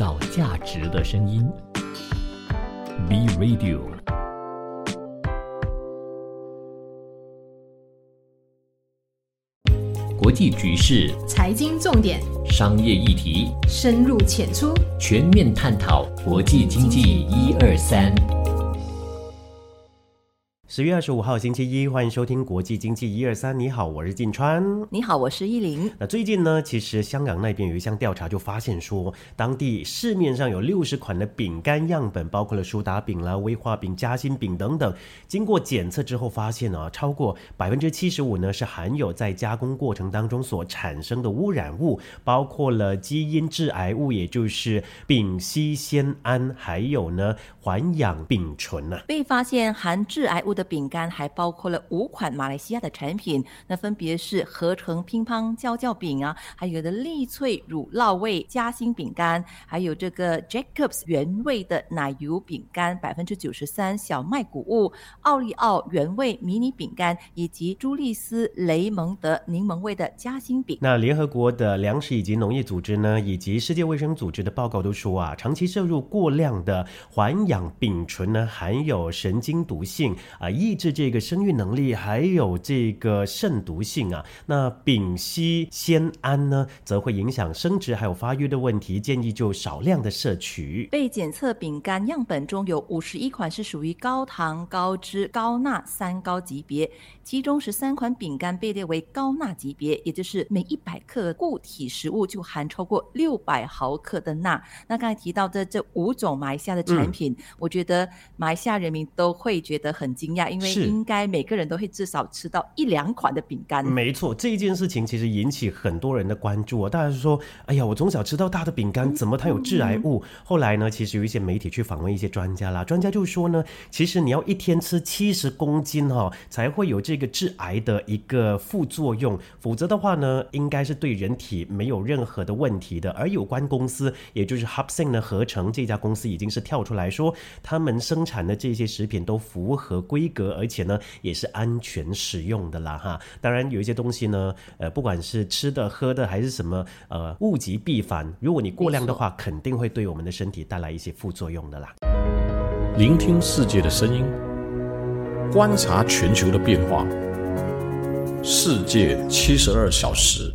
造价值的声音。B Radio。国际局势、财经重点、商业议题，深入浅出，全面探讨国际经济一二三。十月二十五号星期一，欢迎收听国际经济一二三。你好，我是晋川。你好，我是依林。那最近呢，其实香港那边有一项调查，就发现说，当地市面上有六十款的饼干样本，包括了苏打饼啦、威化饼、夹心饼等等，经过检测之后发现啊，超过百分之七十五呢是含有在加工过程当中所产生的污染物，包括了基因致癌物，也就是丙烯酰胺，还有呢环氧丙醇呢。被发现含致癌物的饼干还包括了五款马来西亚的产品，那分别是合成乒乓焦焦饼啊，还有的丽脆乳酪味夹心饼干，还有这个 Jacobs 原味的奶油饼干，百分之九十三小麦谷物，奥利奥原味迷你饼干，以及朱丽斯雷蒙德柠檬味的夹心饼。那联合国的粮食以及农业组织呢，以及世界卫生组织的报告都说啊，长期摄入过量的环氧丙醇呢，含有神经毒性啊。抑制这个生育能力，还有这个肾毒性啊。那丙烯酰胺呢，则会影响生殖还有发育的问题，建议就少量的摄取。被检测饼干样本中有五十一款是属于高糖、高脂、高钠三高级别，其中十三款饼干被列为高钠级别，也就是每一百克固体食物就含超过六百毫克的钠。那刚才提到的这五种马来西亚的产品，我觉得马来西亚人民都会觉得很惊讶。因为应该每个人都会至少吃到一两款的饼干。没错，这一件事情其实引起很多人的关注啊。大家说：“哎呀，我从小吃到大的饼干，怎么它有致癌物？”后来呢，其实有一些媒体去访问一些专家啦，专家就说呢，其实你要一天吃七十公斤哈，才会有这一个致癌的一个副作用，否则的话呢，应该是对人体没有任何的问题的。而有关公司，也就是 Hubsing 的合成这家公司，已经是跳出来说，他们生产的这些食品都符合规格，而且呢，也是安全使用的啦哈。当然有一些东西呢，呃，不管是吃的、喝的还是什么，呃，物极必反。如果你过量的话，肯定会对我们的身体带来一些副作用的啦。聆听世界的声音，观察全球的变化，世界七十二小时。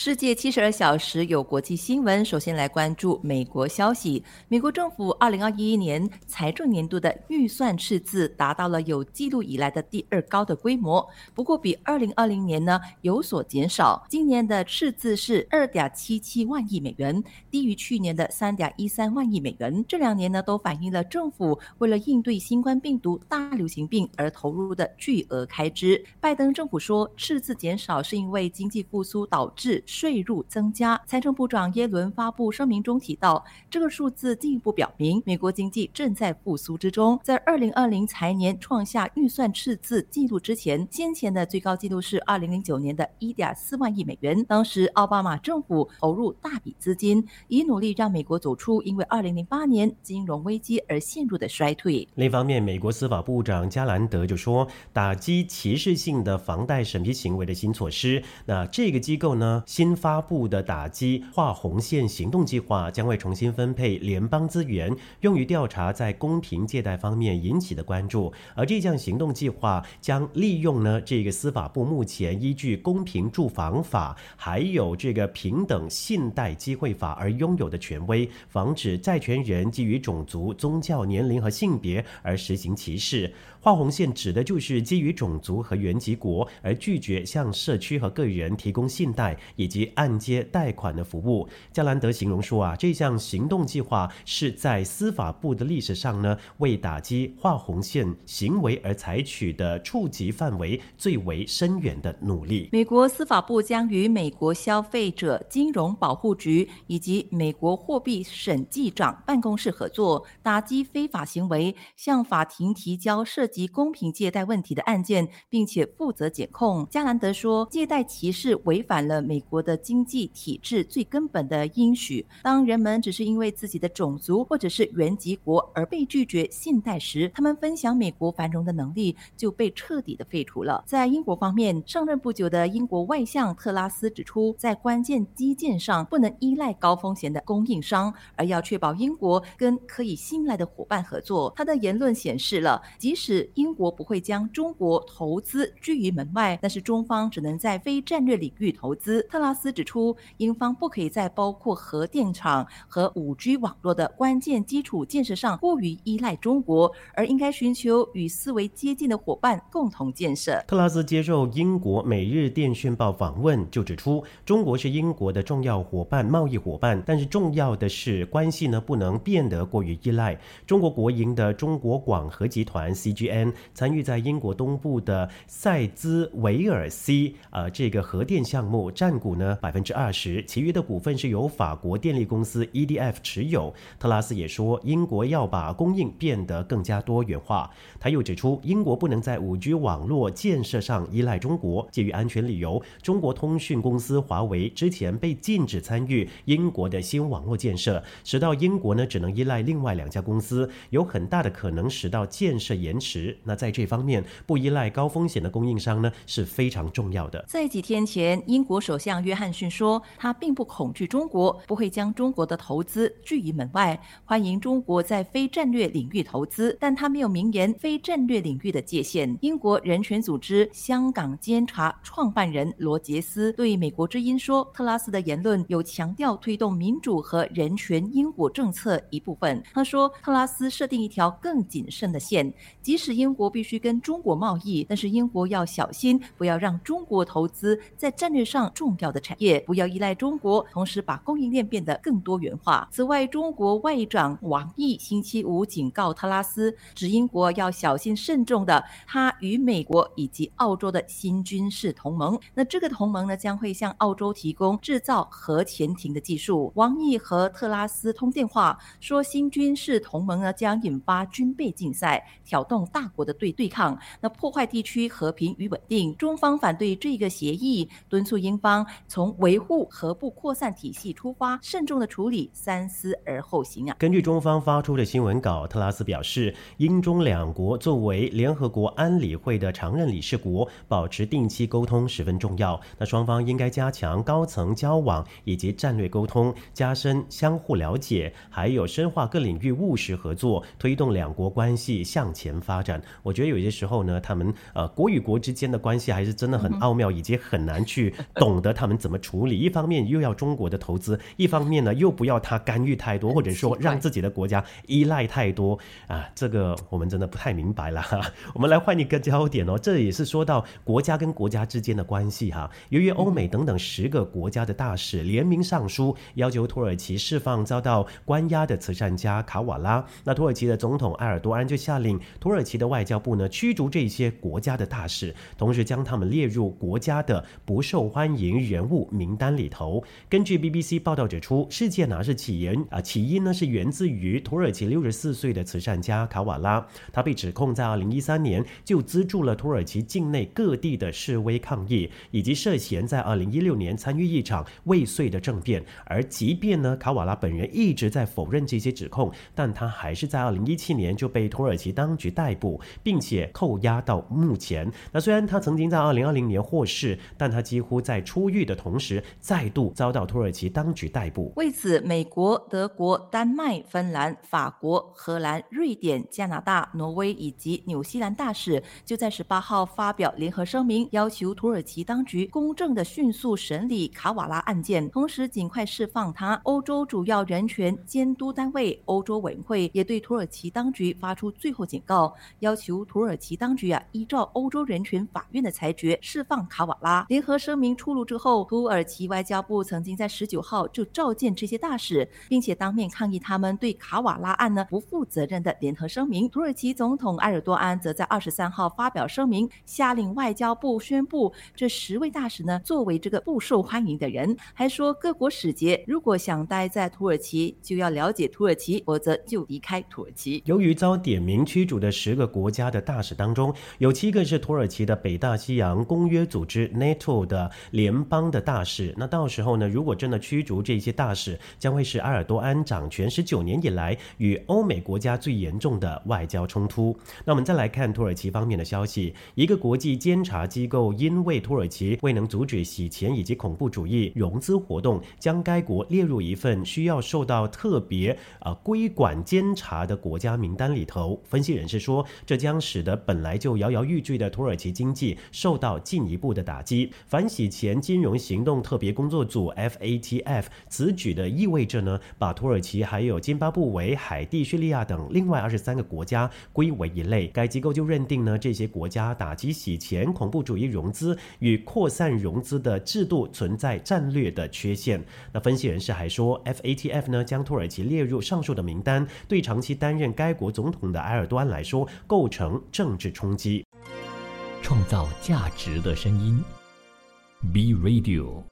世界七十二小时有国际新闻，首先来关注美国消息。美国政府二零二一年财政年度的预算赤字达到了有记录以来的第二高的规模，不过比二零二零年呢有所减少。今年的赤字是二点七七万亿美元，低于去年的三点一三万亿美元。这两年呢都反映了政府为了应对新冠病毒大流行病而投入的巨额开支。拜登政府说，赤字减少是因为经济复苏导致。税入增加，财政部长耶伦发布声明中提到，这个数字进一步表明美国经济正在复苏之中。在二零二零财年创下预算赤字纪录之前，先前的最高纪录是二零零九年的一点四万亿美元。当时奥巴马政府投入大笔资金，以努力让美国走出因为二零零八年金融危机而陷入的衰退。另一方面，美国司法部长加兰德就说，打击歧视性的房贷审批行为的新措施。那这个机构呢？新发布的打击画红线行动计划将会重新分配联邦资源，用于调查在公平借贷方面引起的关注。而这项行动计划将利用呢这个司法部目前依据公平住房法还有这个平等信贷机会法而拥有的权威，防止债权人基于种族、宗教、年龄和性别而实行歧视。画红线指的就是基于种族和原籍国而拒绝向社区和个人提供信贷以及按揭贷款的服务。加兰德形容说啊，这项行动计划是在司法部的历史上呢，为打击划红线行为而采取的触及范围最为深远的努力。美国司法部将与美国消费者金融保护局以及美国货币审计长办公室合作，打击非法行为，向法庭提交涉及公平借贷问题的案件，并且负责检控。加兰德说，借贷歧视违反了美国的经济体制最根本的因许。当人们只是因为自己的种族或者是原籍国而被拒绝信贷时，他们分享美国繁荣的能力就被彻底的废除了。在英国方面，上任不久的英国外相特拉斯指出，在关键基建上不能依赖高风险的供应商，而要确保英国跟可以信赖的伙伴合作。他的言论显示了，即使英国不会将中国投资拒于门外，但是中方只能在非战略领域投资。特拉斯指出，英方不可以在包括核电厂和五 G 网络的关键基础建设上过于依赖中国，而应该寻求与思维接近的伙伴共同建设。特拉斯接受英国《每日电讯报》访问，就指出，中国是英国的重要伙伴、贸易伙伴，但是重要的是关系呢不能变得过于依赖。中国国营的中国广核集团 （CGN） 参与在英国东部的塞兹维尔西呃这个核电项目，占股呢百分之二十，其余的股份是由法国电力公司 EDF 持有。特拉斯也说，英国要把供应变得更加多元化。他又指出，英国不能在五 G 网络建设上依赖中国。基于安全理由，中国通讯公司华为之前被禁止参与英国的新网络建设，使到英国呢只能依赖另外两家公司，有很大的可能使到建设延迟。那在这方面，不依赖高风险的供应商呢是非常重要的。在几天前，英国首相约翰逊说，他并不恐惧中国，不会将中国的投资拒于门外，欢迎中国在非战略领域投资，但他没有明言非战略领域的界限。英国人权组织香港监察创办人罗杰斯对美国之音说，特拉斯的言论有强调推动民主和人权英国政策一部分。他说，特拉斯设定一条更谨慎的线，即使英国必须跟中国贸易，但是英国要小心，不要让中国投资在战略上重要的产业，不要依赖中国，同时把供应链变得更多元化。此外，中国外长王毅星期五警告特拉斯，指英国要小心慎重的，他与美国以及澳洲的新军事同盟。那这个同盟呢，将会向澳洲提供制造核潜艇的技术。王毅和特拉斯通电话说，新军事同盟呢将引发军备竞赛，挑动大国的对对抗，那破坏地区和平与稳定。中方反对这个协议，敦促英方从维护核不扩散体系出发，慎重的处理，三思而后行啊。根据中方发出的新闻稿，特拉斯表示，英中两国作为联合国安理会的常任理事国，保持定期沟通十分重要。那双方应该加强高层交往以及战略沟通，加深相互了解，还有深化各领域务实合作，推动两国关系向前发展。我觉得有些时候呢，他们呃国与国之间的关系还是真的很奥妙，以及很难去懂得他们怎么处理。一方面又要中国的投资，一方面呢又不要他干预太多，或者说让自己的国家依赖太多啊，这个我们真的不太明白了哈。我们来换一个焦点哦，这也是说到国家跟国家之间的关系哈。由于欧美等等十个国家的大使联名上书，要求土耳其释放遭到关押的慈善家卡瓦拉，那土耳其的总统埃尔多安就下令土耳其的外交部呢驱逐这些国家的大使，同时将他们列入国家的不受欢迎人物名单里头。根据 BBC 报道指出，事件呢是起源啊，起因呢是源自于土耳其六十四岁的慈善家卡瓦拉，他被指控在二零一三年就资助了土耳其境内各地的示威抗议，以及涉嫌在二零一六年参与一场未遂的政变。而即便呢，卡瓦拉本人一直在否认这些指控，但他还是在二零一七年就被土耳其当局逮捕，并且扣押到目前。那虽然他曾经在二零二零年获释，但他几乎在出狱的同时再度遭到土耳其当局逮捕。为此，美国、德国、丹麦、芬兰、法国、荷兰、瑞典、加拿大、挪威以及纽西兰大使就在十八号发表联合声明，要求土耳其当局公正的迅速审理卡瓦拉案件，同时尽快释放他。欧洲主要人权监督单位欧洲委员会也对土耳其当局发出最后警告，要求土耳其当局啊依照欧洲人权法院的裁决释放卡瓦拉。联合声明出炉之后，后土耳其外交部曾经在十九号就召见这些大使，并且当面抗议他们对卡瓦拉案呢不负责任的联合声明。土耳其总统埃尔多安则在二十三号发表声明，下令外交部宣布这十位大使呢作为这个不受欢迎的人，还说各国使节如果想待在土耳其，就要了解土耳其，否则就离开土耳其。由于遭点名驱逐的十个国家的大使当中，有七个是土耳其的北大西洋公约组织 NATO 的联邦。方的大使。那到时候呢，如果真的驱逐这些大使，将会是埃尔多安掌权十九年以来与欧美国家最严重的外交冲突。那我们再来看土耳其方面的消息，一个国际监察机构因为土耳其未能阻止洗钱以及恐怖主义融资活动，将该国列入一份需要受到特别啊规管监察的国家名单里头。分析人士说，这将使得本来就摇摇欲坠的土耳其经济受到进一步的打击。反洗钱金融行动特别工作组 （FATF） 此举的意味着呢，把土耳其还有津巴布韦、海地、叙利亚等另外二十三个国家归为一类。该机构就认定呢，这些国家打击洗钱、恐怖主义融资与扩散融资的制度存在战略的缺陷。那分析人士还说，FATF 呢将土耳其列入上述的名单，对长期担任该国总统的埃尔多安来说构成政治冲击。创造价值的声音，B Radio。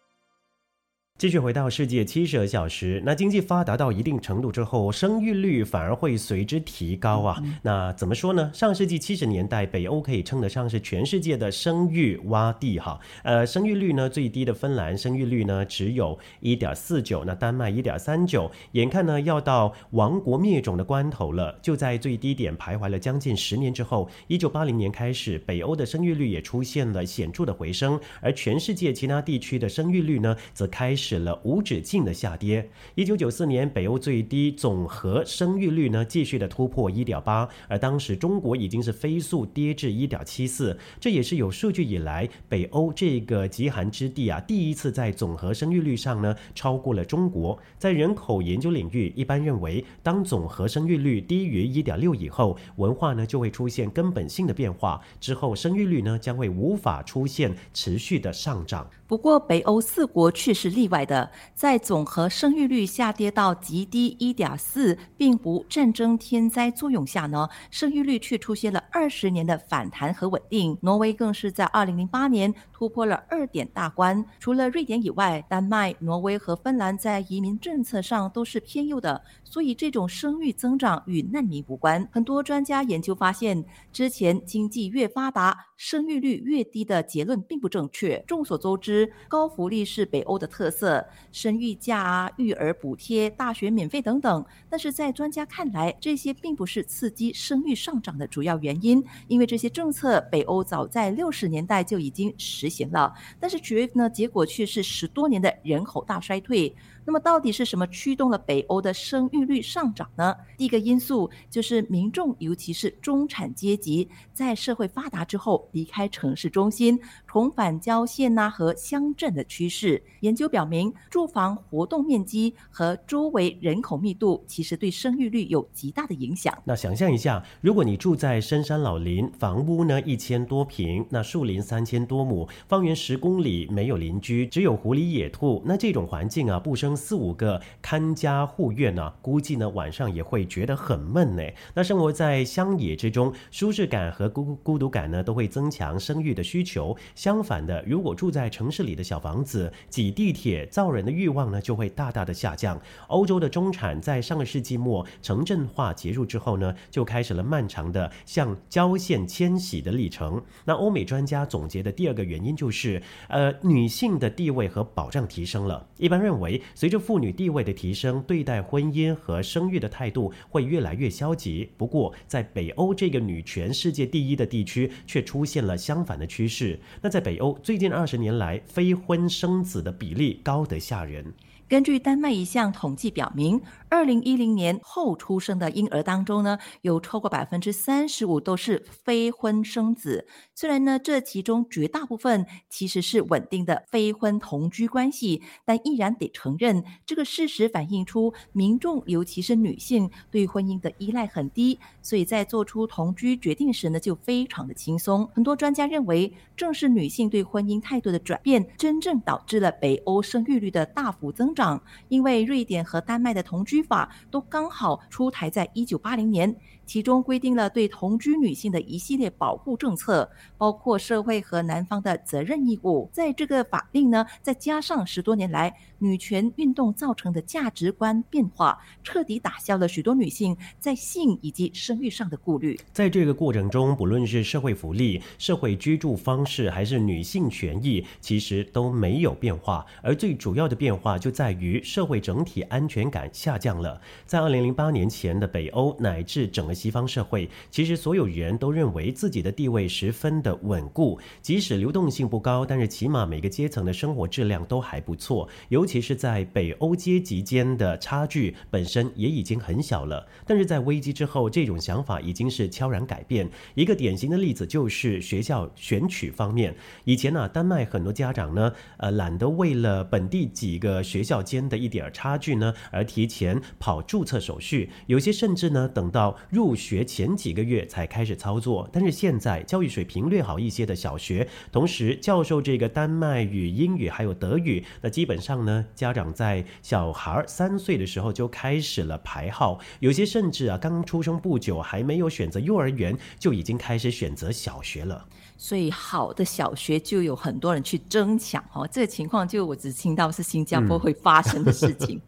继续回到世界七十二小时，那经济发达到一定程度之后，生育率反而会随之提高啊。那怎么说呢？上世纪七十年代，北欧可以称得上是全世界的生育洼地哈。呃，生育率呢最低的芬兰生育率呢只有一点四九，那丹麦一点三九，眼看呢要到亡国灭种的关头了。就在最低点徘徊了将近十年之后，一九八零年开始，北欧的生育率也出现了显著的回升，而全世界其他地区的生育率呢则开始。使了无止境的下跌。一九九四年，北欧最低总和生育率呢继续的突破一点八，而当时中国已经是飞速跌至一点七四，这也是有数据以来北欧这个极寒之地啊第一次在总和生育率上呢超过了中国。在人口研究领域，一般认为，当总和生育率低于一点六以后，文化呢就会出现根本性的变化，之后生育率呢将会无法出现持续的上涨。不过，北欧四国却是例外的，在总和生育率下跌到极低一点四，并无战争天灾作用下呢，生育率却出现了二十年的反弹和稳定。挪威更是在二零零八年突破了二点大关。除了瑞典以外，丹麦、挪威和芬兰在移民政策上都是偏右的，所以这种生育增长与难民无关。很多专家研究发现，之前经济越发达，生育率越低的结论并不正确。众所周知。高福利是北欧的特色，生育假啊、育儿补贴、大学免费等等。但是在专家看来，这些并不是刺激生育上涨的主要原因，因为这些政策北欧早在六十年代就已经实行了。但是绝呢，结果却是十多年的人口大衰退。那么到底是什么驱动了北欧的生育率上涨呢？第一个因素就是民众，尤其是中产阶级，在社会发达之后离开城市中心，重返郊县呐和乡镇的趋势。研究表明，住房活动面积和周围人口密度其实对生育率有极大的影响。那想象一下，如果你住在深山老林，房屋呢一千多平，那树林三千多亩，方圆十公里没有邻居，只有狐狸野兔，那这种环境啊，不生。四五个看家护院呢，估计呢晚上也会觉得很闷呢。那生活在乡野之中，舒适感和孤孤独感呢都会增强生育的需求。相反的，如果住在城市里的小房子、挤地铁、造人的欲望呢就会大大的下降。欧洲的中产在上个世纪末城镇化结束之后呢，就开始了漫长的向郊县迁徙的历程。那欧美专家总结的第二个原因就是，呃，女性的地位和保障提升了。一般认为。随着妇女地位的提升，对待婚姻和生育的态度会越来越消极。不过，在北欧这个女权世界第一的地区，却出现了相反的趋势。那在北欧，最近二十年来，非婚生子的比例高得吓人。根据丹麦一项统计表明，二零一零年后出生的婴儿当中呢，有超过百分之三十五都是非婚生子。虽然呢，这其中绝大部分其实是稳定的非婚同居关系，但依然得承认，这个事实反映出民众，尤其是女性对婚姻的依赖很低，所以在做出同居决定时呢，就非常的轻松。很多专家认为，正是女性对婚姻态度的转变，真正导致了北欧生育率的大幅增。长，因为瑞典和丹麦的同居法都刚好出台在一九八零年。其中规定了对同居女性的一系列保护政策，包括社会和男方的责任义务。在这个法令呢，再加上十多年来女权运动造成的价值观变化，彻底打消了许多女性在性以及生育上的顾虑。在这个过程中，不论是社会福利、社会居住方式，还是女性权益，其实都没有变化。而最主要的变化就在于社会整体安全感下降了。在二零零八年前的北欧乃至整个。西方社会其实所有人都认为自己的地位十分的稳固，即使流动性不高，但是起码每个阶层的生活质量都还不错。尤其是在北欧阶级间的差距本身也已经很小了。但是在危机之后，这种想法已经是悄然改变。一个典型的例子就是学校选取方面。以前呢，丹麦很多家长呢，呃，懒得为了本地几个学校间的一点差距呢，而提前跑注册手续。有些甚至呢，等到入入学前几个月才开始操作，但是现在教育水平略好一些的小学，同时教授这个丹麦语、英语还有德语，那基本上呢，家长在小孩三岁的时候就开始了排号，有些甚至啊刚出生不久还没有选择幼儿园，就已经开始选择小学了。所以好的小学就有很多人去争抢哦，这个情况就我只听到是新加坡会发生的事情。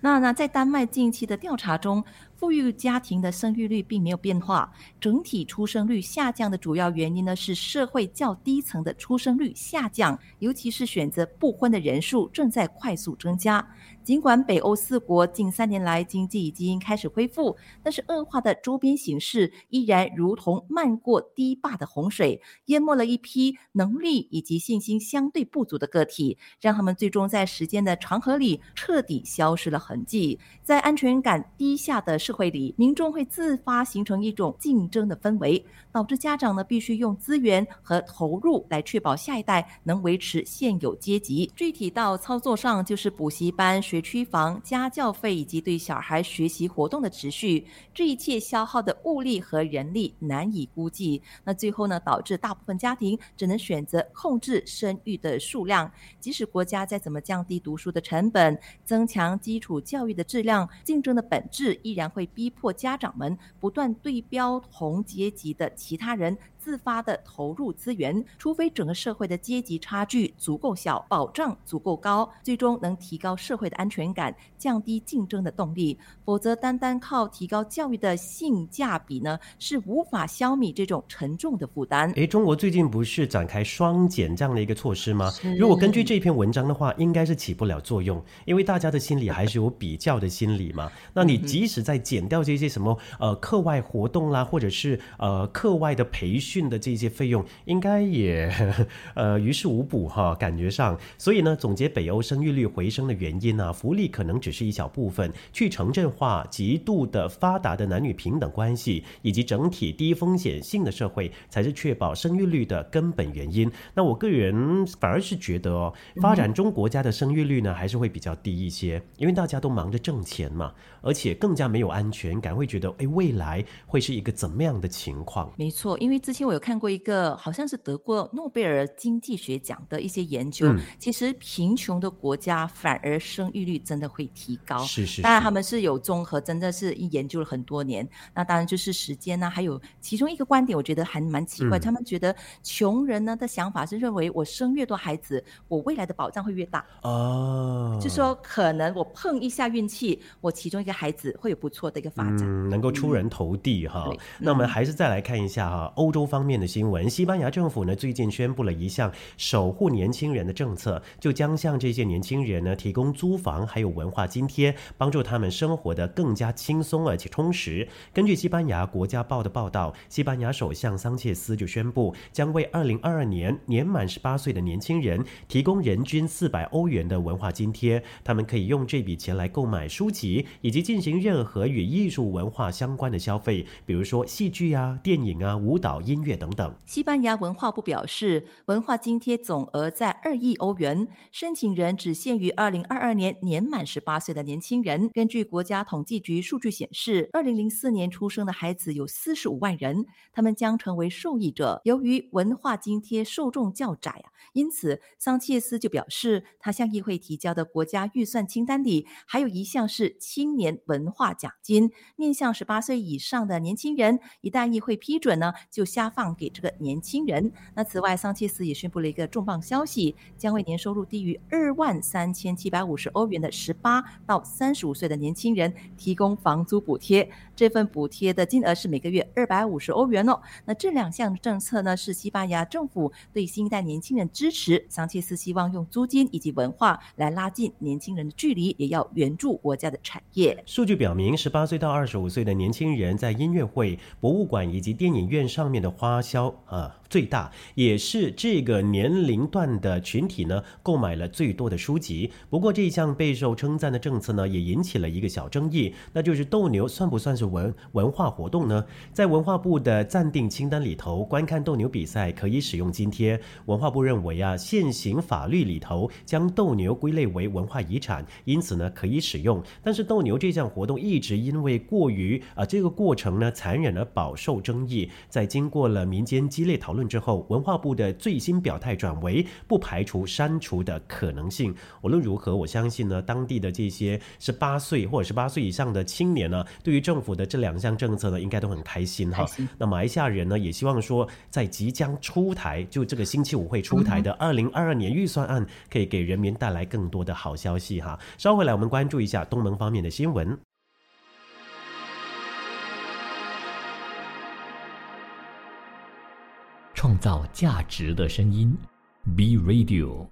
那那在丹麦近期的调查中。富裕家庭的生育率并没有变化，整体出生率下降的主要原因呢是社会较低层的出生率下降，尤其是选择不婚的人数正在快速增加。尽管北欧四国近三年来经济已经开始恢复，但是恶化的周边形势依然如同漫过堤坝的洪水，淹没了一批能力以及信心相对不足的个体，让他们最终在时间的长河里彻底消失了痕迹。在安全感低下的社会里，民众会自发形成一种竞争的氛围，导致家长呢必须用资源和投入来确保下一代能维持现有阶级。具体到操作上，就是补习班。学区房、家教费以及对小孩学习活动的持续，这一切消耗的物力和人力难以估计。那最后呢，导致大部分家庭只能选择控制生育的数量。即使国家再怎么降低读书的成本、增强基础教育的质量，竞争的本质依然会逼迫家长们不断对标同阶级的其他人。自发的投入资源，除非整个社会的阶级差距足够小，保障足够高，最终能提高社会的安全感，降低竞争的动力，否则单单靠提高教育的性价比呢，是无法消弭这种沉重的负担。诶，中国最近不是展开双减这样的一个措施吗？如果根据这篇文章的话，应该是起不了作用，因为大家的心里还是有比较的心理嘛。那你即使在减掉这些什么呃课外活动啦，或者是呃课外的培训。训的这些费用应该也 呃于事无补哈，感觉上，所以呢，总结北欧生育率回升的原因呢，福利可能只是一小部分，去城镇化、极度的发达的男女平等关系，以及整体低风险性的社会，才是确保生育率的根本原因。那我个人反而是觉得哦，发展中国家的生育率呢，还是会比较低一些，因为大家都忙着挣钱嘛，而且更加没有安全感，会觉得哎，未来会是一个怎么样的情况？没错，因为之前。我有看过一个，好像是得过诺贝尔经济学奖的一些研究。其实贫穷的国家反而生育率真的会提高。是是。当然他们是有综合，真的是研究了很多年。那当然就是时间呢，还有其中一个观点，我觉得还蛮奇怪。他们觉得穷人呢的想法是认为，我生越多孩子，我未来的保障会越大。哦。就说可能我碰一下运气，我其中一个孩子会有不错的一个发展，能够出人头地哈。那我们还是再来看一下哈，欧洲。方面的新闻，西班牙政府呢最近宣布了一项守护年轻人的政策，就将向这些年轻人呢提供租房还有文化津贴，帮助他们生活的更加轻松而且充实。根据西班牙国家报的报道，西班牙首相桑切斯就宣布，将为二零二二年年满十八岁的年轻人提供人均四百欧元的文化津贴，他们可以用这笔钱来购买书籍以及进行任何与艺术文化相关的消费，比如说戏剧啊、电影啊、舞蹈、音。音乐等等。西班牙文化部表示，文化津贴总额在二亿欧元，申请人只限于二零二二年年满十八岁的年轻人。根据国家统计局数据显示，二零零四年出生的孩子有四十五万人，他们将成为受益者。由于文化津贴受众较窄啊，因此桑切斯就表示，他向议会提交的国家预算清单里还有一项是青年文化奖金，面向十八岁以上的年轻人，一旦议会批准呢，就下放给这个年轻人。那此外，桑切斯也宣布了一个重磅消息，将为年收入低于二万三千七百五十欧元的十八到三十五岁的年轻人提供房租补贴。这份补贴的金额是每个月二百五十欧元哦。那这两项政策呢，是西班牙政府对新一代年轻人支持。桑切斯希望用租金以及文化来拉近年轻人的距离，也要援助国家的产业。数据表明，十八岁到二十五岁的年轻人在音乐会、博物馆以及电影院上面的花销啊最大，也是这个年龄段的群体呢购买了最多的书籍。不过，这一项备受称赞的政策呢，也引起了一个小争议，那就是斗牛算不算是文文化活动呢？在文化部的暂定清单里头，观看斗牛比赛可以使用津贴。文化部认为啊，现行法律里头将斗牛归类为文化遗产，因此呢可以使用。但是斗牛这项活动一直因为过于啊这个过程呢残忍而饱受争议。在经过了民间激烈讨论之后，文化部的最新表态转为不排除删除的可能性。无论如何，我相信呢当地的这些十八岁或者十八岁以上的青年呢，对于政府的这两项政策呢，应该都很开心哈。那马来西亚人呢，也希望说在即将出台就这个星期五会出台的二零二二年预算案，可以给人民带来更多的好消息哈。稍回来，我们关注一下东盟方面的新闻。造价值的声音，B Radio。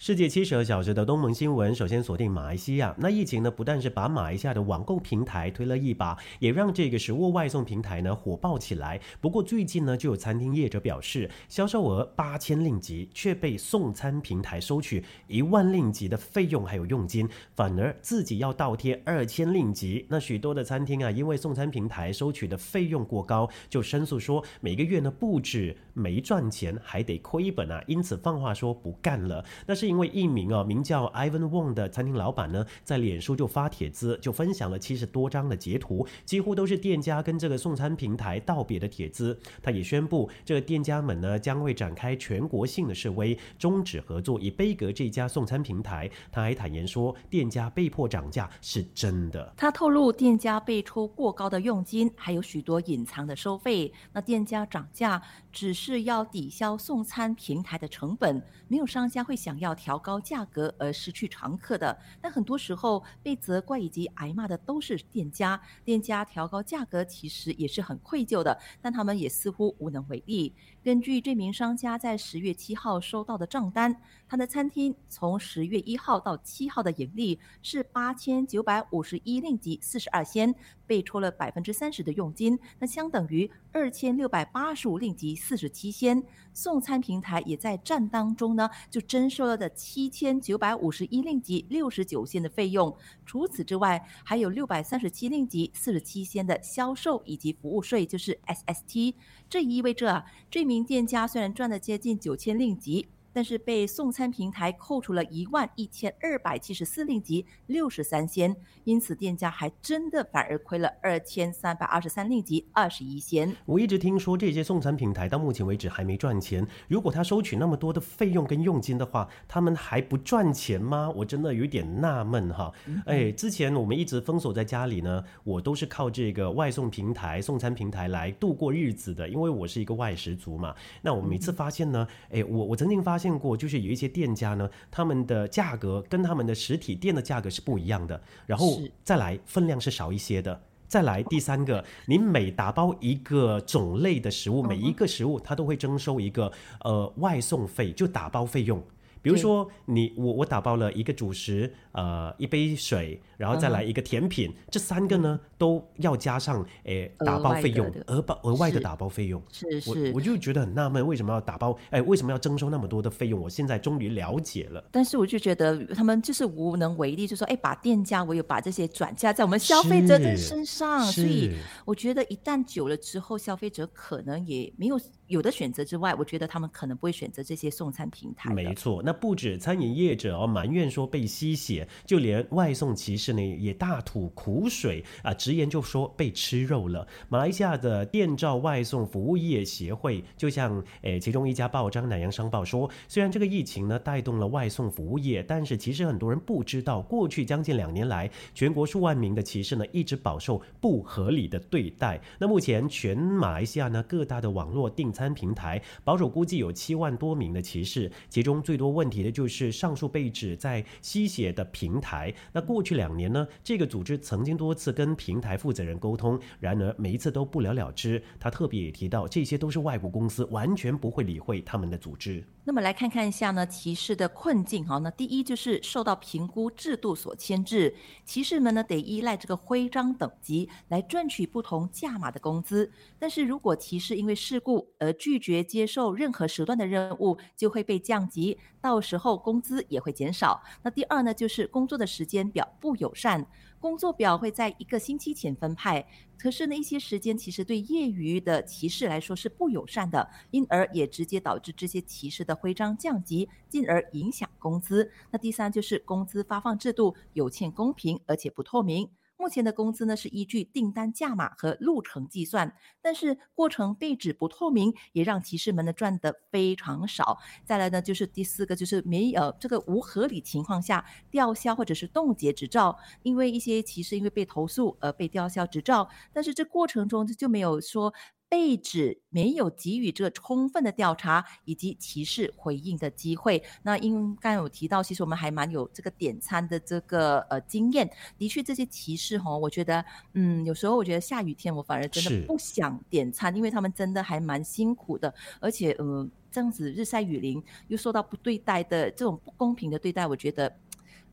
世界七十二小时的东盟新闻，首先锁定马来西亚。那疫情呢，不但是把马来西亚的网购平台推了一把，也让这个食物外送平台呢火爆起来。不过最近呢，就有餐厅业者表示，销售额八千令吉，却被送餐平台收取一万令吉的费用还有佣金，反而自己要倒贴二千令吉。那许多的餐厅啊，因为送餐平台收取的费用过高，就申诉说每个月呢不止没赚钱，还得亏本啊，因此放话说不干了。那是。因为一名啊名叫 Ivan Wong 的餐厅老板呢，在脸书就发帖子，就分享了七十多张的截图，几乎都是店家跟这个送餐平台道别的帖子。他也宣布，这个店家们呢将会展开全国性的示威，终止合作，以杯格这家送餐平台。他还坦言说，店家被迫涨价是真的。他透露，店家被抽过高的佣金，还有许多隐藏的收费。那店家涨价只是要抵消送餐平台的成本，没有商家会想要。调高价格而失去常客的，但很多时候被责怪以及挨骂的都是店家。店家调高价格其实也是很愧疚的，但他们也似乎无能为力。根据这名商家在十月七号收到的账单，他的餐厅从十月一号到七号的盈利是八千九百五十一令吉四十二仙，被抽了百分之三十的佣金，那相等于二千六百八十五令吉四十七仙。送餐平台也在战当中呢，就征收了的。七千九百五十一令吉六十九仙的费用，除此之外，还有六百三十七令吉四十七仙的销售以及服务税，就是 SST。这意味着啊，这名店家虽然赚了接近九千令吉。但是被送餐平台扣除了一万一千二百七十四令吉六十三仙，因此店家还真的反而亏了二千三百二十三令吉二十一仙。我一直听说这些送餐平台到目前为止还没赚钱。如果他收取那么多的费用跟佣金的话，他们还不赚钱吗？我真的有点纳闷哈。哎，之前我们一直封锁在家里呢，我都是靠这个外送平台、送餐平台来度过日子的，因为我是一个外食族嘛。那我每次发现呢，哎，我我曾经发现。见过，就是有一些店家呢，他们的价格跟他们的实体店的价格是不一样的。然后再来分量是少一些的。再来第三个，你每打包一个种类的食物，每一个食物它都会征收一个呃外送费，就打包费用。比如说你我我打包了一个主食，呃，一杯水，然后再来一个甜品，这三个呢都要加上诶额打包费用，额包额外的打包费用。是是我，就觉得很纳闷，为什么要打包？哎，为什么要征收那么多的费用？我现在终于了解了。但是我就觉得他们就是无能为力，就说哎，把店家我有把这些转嫁在我们消费者的身上，所以我觉得一旦久了之后，消费者可能也没有有的选择之外，我觉得他们可能不会选择这些送餐平台。没错，那不止餐饮业者哦埋怨说被吸血，就连外送骑士呢也大吐苦水啊，直言就说被吃肉了。马来西亚的电照外送服务业协会就像诶其中一家报章《南洋商报》说，虽然这个疫情呢带动了外送服务业，但是其实很多人不知道，过去将近两年来，全国数万名的骑士呢一直饱受不合理的对待。那目前全马来西亚呢各大的网络订餐平台，保守估计有七万多名的骑士，其中最多问题的就是上述被指在吸血的平台。那过去两年呢，这个组织曾经多次跟平台负责人沟通，然而每一次都不了了之。他特别也提到，这些都是外国公司，完全不会理会他们的组织。那么来看看一下呢，骑士的困境哈。那第一就是受到评估制度所牵制，骑士们呢得依赖这个徽章等级来赚取不同价码的工资。但是如果骑士因为事故而拒绝接受任何时段的任务，就会被降级，到时候工资也会减少。那第二呢，就是工作的时间表不友善，工作表会在一个星期前分派，可是呢，一些时间其实对业余的骑士来说是不友善的，因而也直接导致这些骑士的徽章降级，进而影响工资。那第三就是工资发放制度有欠公平，而且不透明。目前的工资呢是依据订单价码和路程计算，但是过程被指不透明，也让骑士们呢赚得非常少。再来呢就是第四个，就是没有这个无合理情况下吊销或者是冻结执照，因为一些骑士因为被投诉而被吊销执照，但是这过程中就没有说。被指没有给予这个充分的调查以及歧视回应的机会。那因刚刚有提到，其实我们还蛮有这个点餐的这个呃经验。的确，这些歧视哈，我觉得嗯，有时候我觉得下雨天我反而真的不想点餐，因为他们真的还蛮辛苦的，而且嗯这样子日晒雨淋又受到不对待的这种不公平的对待，我觉得。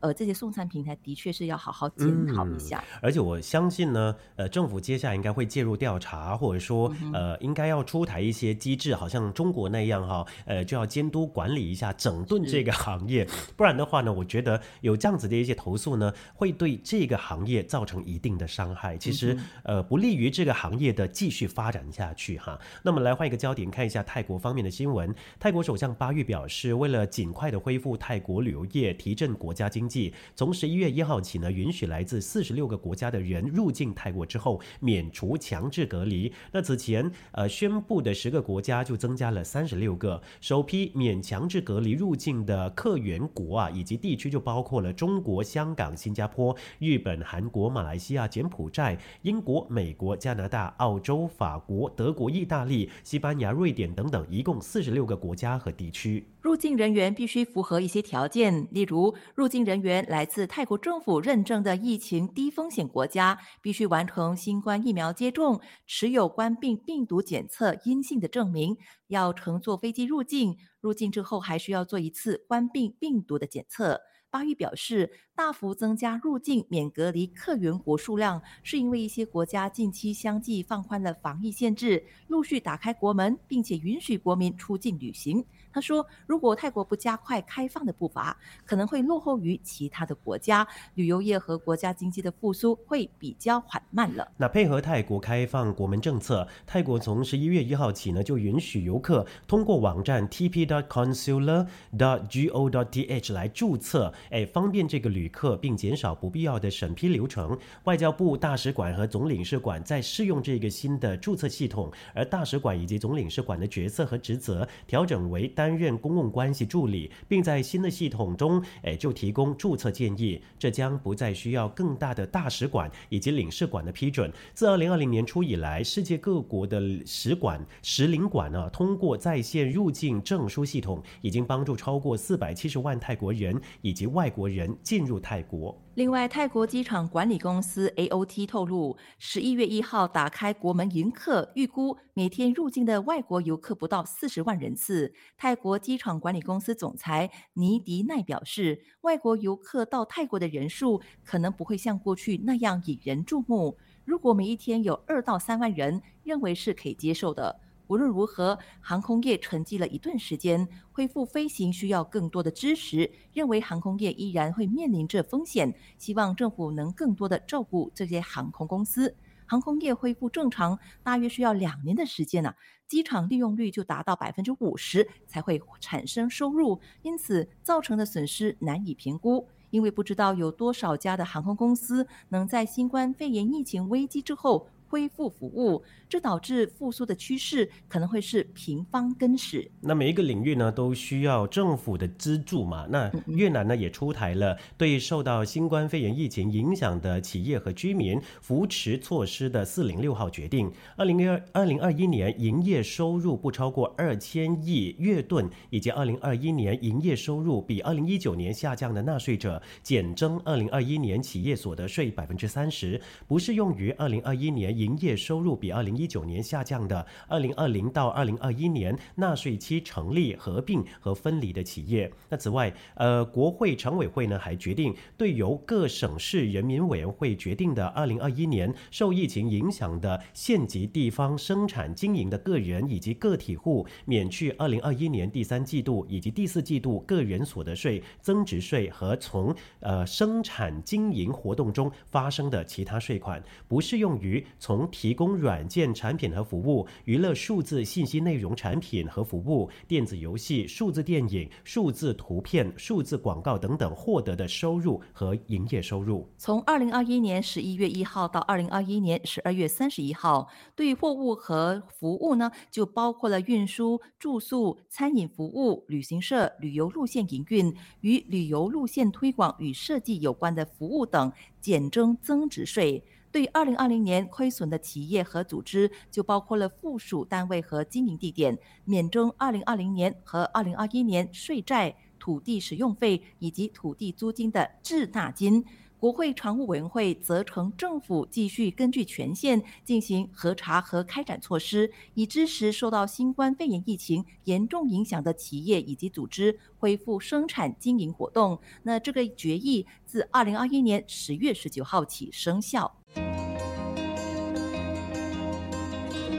呃，这些送餐平台的确是要好好检讨一下。而且我相信呢，呃，政府接下来应该会介入调查，或者说，呃，应该要出台一些机制，好像中国那样哈，呃，就要监督管理一下整顿这个行业。不然的话呢，我觉得有这样子的一些投诉呢，会对这个行业造成一定的伤害。其实，呃，不利于这个行业的继续发展下去哈。那么来换一个焦点，看一下泰国方面的新闻。泰国首相巴育表示，为了尽快的恢复泰国旅游业，提振国家经济，从十一月一号起呢，允许来自四十六个国家的人入境泰国之后，免除强制隔离。那此前呃宣布的十个国家就增加了三十六个，首批免强制隔离入境的客源国啊以及地区就包括了中国、香港、新加坡、日本、韩国、马来西亚、柬埔寨、英国、美国、加拿大、澳洲、法国、德国、意大利、西班牙、瑞典等等，一共四十六个国家和地区。入境人员必须符合一些条件，例如，入境人员来自泰国政府认证的疫情低风险国家，必须完成新冠疫苗接种，持有冠病病毒检测阴性的证明，要乘坐飞机入境，入境之后还需要做一次冠病病毒的检测。巴育表示，大幅增加入境免隔离客源国数量，是因为一些国家近期相继放宽了防疫限制，陆续打开国门，并且允许国民出境旅行。他说，如果泰国不加快开放的步伐，可能会落后于其他的国家，旅游业和国家经济的复苏会比较缓慢了。那配合泰国开放国门政策，泰国从十一月一号起呢，就允许游客通过网站 tp.dot.consular.dot.go.dot.th 来注册，哎，方便这个旅客，并减少不必要的审批流程。外交部大使馆和总领事馆在试用这个新的注册系统，而大使馆以及总领事馆的角色和职责调整为担任公共关系助理，并在新的系统中，哎，就提供注册建议。这将不再需要更大的大使馆以及领事馆的批准。自二零二零年初以来，世界各国的使馆、使领馆呢，通过在线入境证书系统，已经帮助超过四百七十万泰国人以及外国人进入泰国。另外，泰国机场管理公司 AOT 透露，十一月一号打开国门迎客，预估每天入境的外国游客不到四十万人次。泰国机场管理公司总裁尼迪奈表示，外国游客到泰国的人数可能不会像过去那样引人注目。如果每一天有二到三万人，认为是可以接受的。无论如何，航空业沉寂了一段时间，恢复飞行需要更多的支持。认为航空业依然会面临着风险，希望政府能更多的照顾这些航空公司。航空业恢复正常大约需要两年的时间呢，机场利用率就达到百分之五十才会产生收入，因此造成的损失难以评估。因为不知道有多少家的航空公司能在新冠肺炎疫情危机之后。恢复服务，这导致复苏的趋势可能会是平方根史。那每一个领域呢，都需要政府的资助嘛。那越南呢，也出台了对受到新冠肺炎疫情影响的企业和居民扶持措施的四零六号决定。二零二二零二一年营业收入不超过二千亿月盾，以及二零二一年营业收入比二零一九年下降的纳税者，减征二零二一年企业所得税百分之三十，不适用于二零二一年。营业收入比二零一九年下降的二零二零到二零二一年纳税期成立、合并和分离的企业。那此外，呃，国会常委会呢还决定对由各省市人民委员会决定的二零二一年受疫情影响的县级地方生产经营的个人以及个体户免去二零二一年第三季度以及第四季度个人所得税、增值税和从呃生产经营活动中发生的其他税款，不适用于。从提供软件产品和服务、娱乐数字信息内容产品和服务、电子游戏、数字电影、数字图片、数字广告等等获得的收入和营业收入。从二零二一年十一月一号到二零二一年十二月三十一号，对货物和服务呢，就包括了运输、住宿、餐饮服务、旅行社、旅游路线营运与旅游路线推广与设计有关的服务等，减征增值税。对二零二零年亏损的企业和组织，就包括了附属单位和经营地点，免征二零二零年和二零二一年税债、土地使用费以及土地租金的滞纳金。国会常务委员会责成政府继续根据权限进行核查和开展措施，以支持受到新冠肺炎疫情严重影响的企业以及组织恢复生产经营活动。那这个决议自二零二一年十月十九号起生效。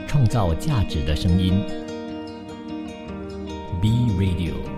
创造价值的声音，B Radio。